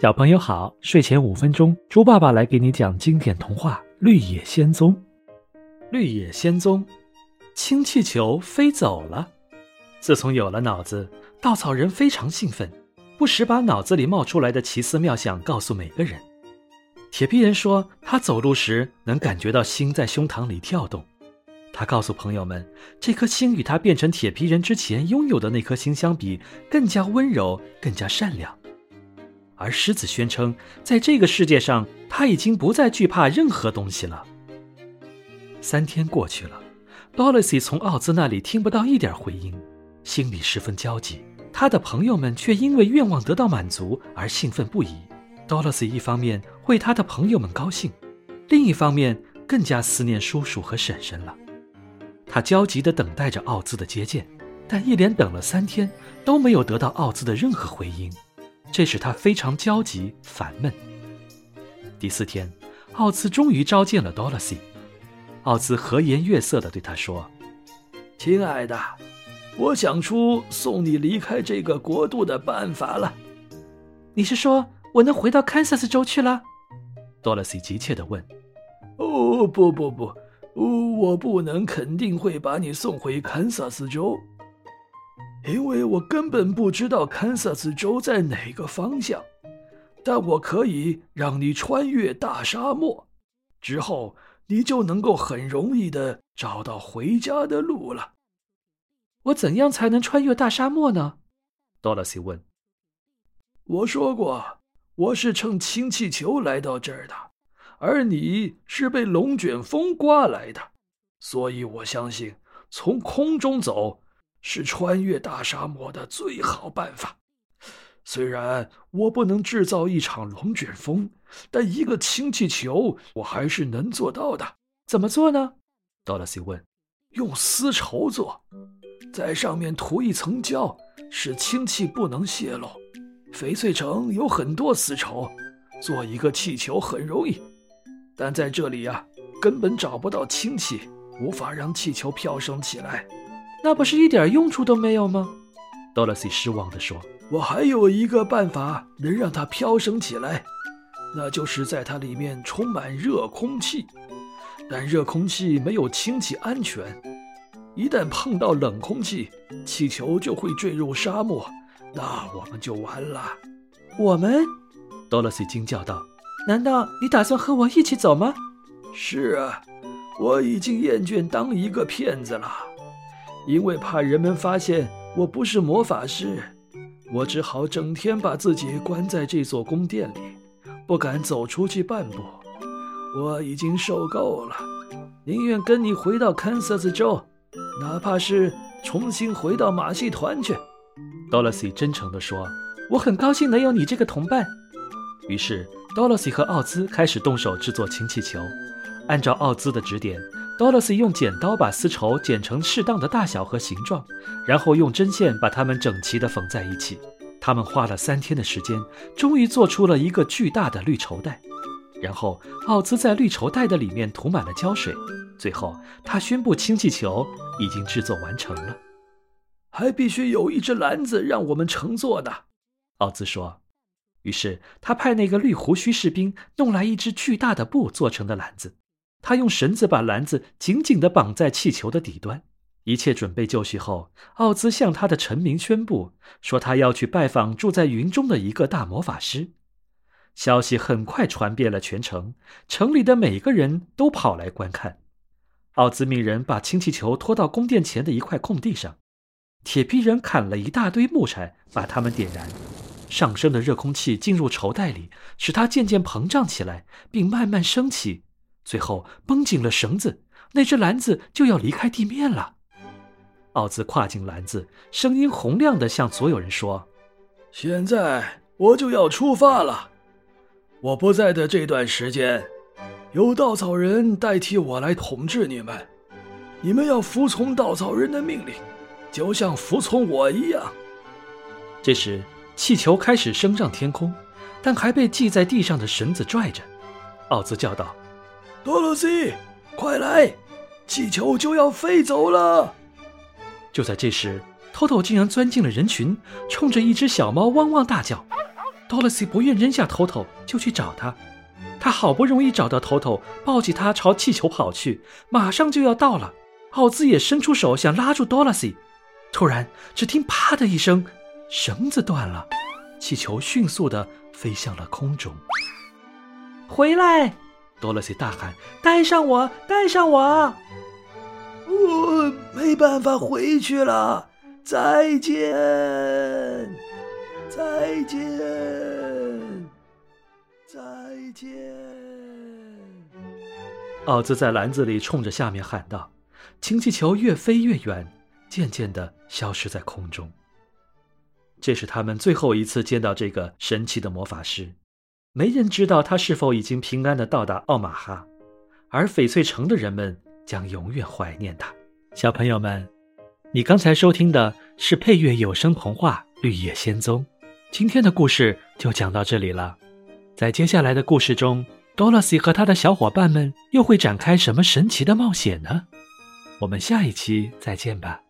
小朋友好，睡前五分钟，猪爸爸来给你讲经典童话《绿野仙踪》。绿野仙踪，氢气球飞走了。自从有了脑子，稻草人非常兴奋，不时把脑子里冒出来的奇思妙想告诉每个人。铁皮人说，他走路时能感觉到心在胸膛里跳动。他告诉朋友们，这颗心与他变成铁皮人之前拥有的那颗心相比，更加温柔，更加善良。而狮子宣称，在这个世界上，他已经不再惧怕任何东西了。三天过去了，Dolly 从奥兹那里听不到一点回音，心里十分焦急。他的朋友们却因为愿望得到满足而兴奋不已。Dolly 一方面为他的朋友们高兴，另一方面更加思念叔叔和婶婶了。他焦急地等待着奥兹的接见，但一连等了三天，都没有得到奥兹的任何回音。这使他非常焦急烦闷。第四天，奥兹终于召见了 Dorothy。奥兹和颜悦色地对他说：“亲爱的，我想出送你离开这个国度的办法了。你是说我能回到堪萨斯州去了？”Dorothy 急切地问。“哦，不不不，我不能肯定会把你送回堪萨斯州。”因为我根本不知道堪萨斯州在哪个方向，但我可以让你穿越大沙漠，之后你就能够很容易的找到回家的路了。我怎样才能穿越大沙漠呢？Dorothy 问。我说过，我是乘氢气球来到这儿的，而你是被龙卷风刮来的，所以我相信从空中走。是穿越大沙漠的最好办法。虽然我不能制造一场龙卷风，但一个氢气球我还是能做到的。怎么做呢多拉西问。用丝绸做，在上面涂一层胶，使氢气不能泄漏。翡翠城有很多丝绸，做一个气球很容易。但在这里呀，根本找不到氢气，无法让气球飘升起来。那不是一点用处都没有吗？Dorothy 失望地说：“我还有一个办法能让它飘升起来，那就是在它里面充满热空气。但热空气没有氢气安全，一旦碰到冷空气，气球就会坠入沙漠，那我们就完了。”我们，Dorothy 惊叫道：“难道你打算和我一起走吗？”“是啊，我已经厌倦当一个骗子了。”因为怕人们发现我不是魔法师，我只好整天把自己关在这座宫殿里，不敢走出去半步。我已经受够了，宁愿跟你回到堪萨斯州，哪怕是重新回到马戏团去。Dorothy 真诚地说：“我很高兴能有你这个同伴。”于是，Dorothy 和奥兹开始动手制作氢气球，按照奥兹的指点。Dorothy 用剪刀把丝绸剪成适当的大小和形状，然后用针线把它们整齐地缝在一起。他们花了三天的时间，终于做出了一个巨大的绿绸带。然后，奥兹在绿绸带的里面涂满了胶水。最后，他宣布氢气球已经制作完成了。还必须有一只篮子让我们乘坐呢，奥兹说。于是，他派那个绿胡须士兵弄来一只巨大的布做成的篮子。他用绳子把篮子紧紧地绑在气球的底端。一切准备就绪后，奥兹向他的臣民宣布说，他要去拜访住在云中的一个大魔法师。消息很快传遍了全城，城里的每个人都跑来观看。奥兹命人把氢气球拖到宫殿前的一块空地上，铁皮人砍了一大堆木柴，把它们点燃。上升的热空气进入绸带里，使它渐渐膨胀起来，并慢慢升起。最后绷紧了绳子，那只篮子就要离开地面了。奥兹跨进篮子，声音洪亮地向所有人说：“现在我就要出发了。我不在的这段时间，由稻草人代替我来统治你们。你们要服从稻草人的命令，就像服从我一样。”这时，气球开始升上天空，但还被系在地上的绳子拽着。奥兹叫道。多萝西，快来！气球就要飞走了。就在这时，偷偷竟然钻进了人群，冲着一只小猫汪汪大叫。Dorothy 不愿扔下头头，就去找他。他好不容易找到头头，抱起他朝气球跑去，马上就要到了。奥兹也伸出手想拉住 Dorothy，突然只听“啪”的一声，绳子断了，气球迅速的飞向了空中。回来！Dorothy 大喊：“带上我，带上我！”我没办法回去了，再见，再见。再见！奥兹在篮子里冲着下面喊道：“氢气球越飞越远，渐渐的消失在空中。”这是他们最后一次见到这个神奇的魔法师。没人知道他是否已经平安的到达奥马哈，而翡翠城的人们将永远怀念他。小朋友们，你刚才收听的是配乐有声童话《绿野仙踪》，今天的故事就讲到这里了。在接下来的故事中，Dorothy 和他的小伙伴们又会展开什么神奇的冒险呢？我们下一期再见吧。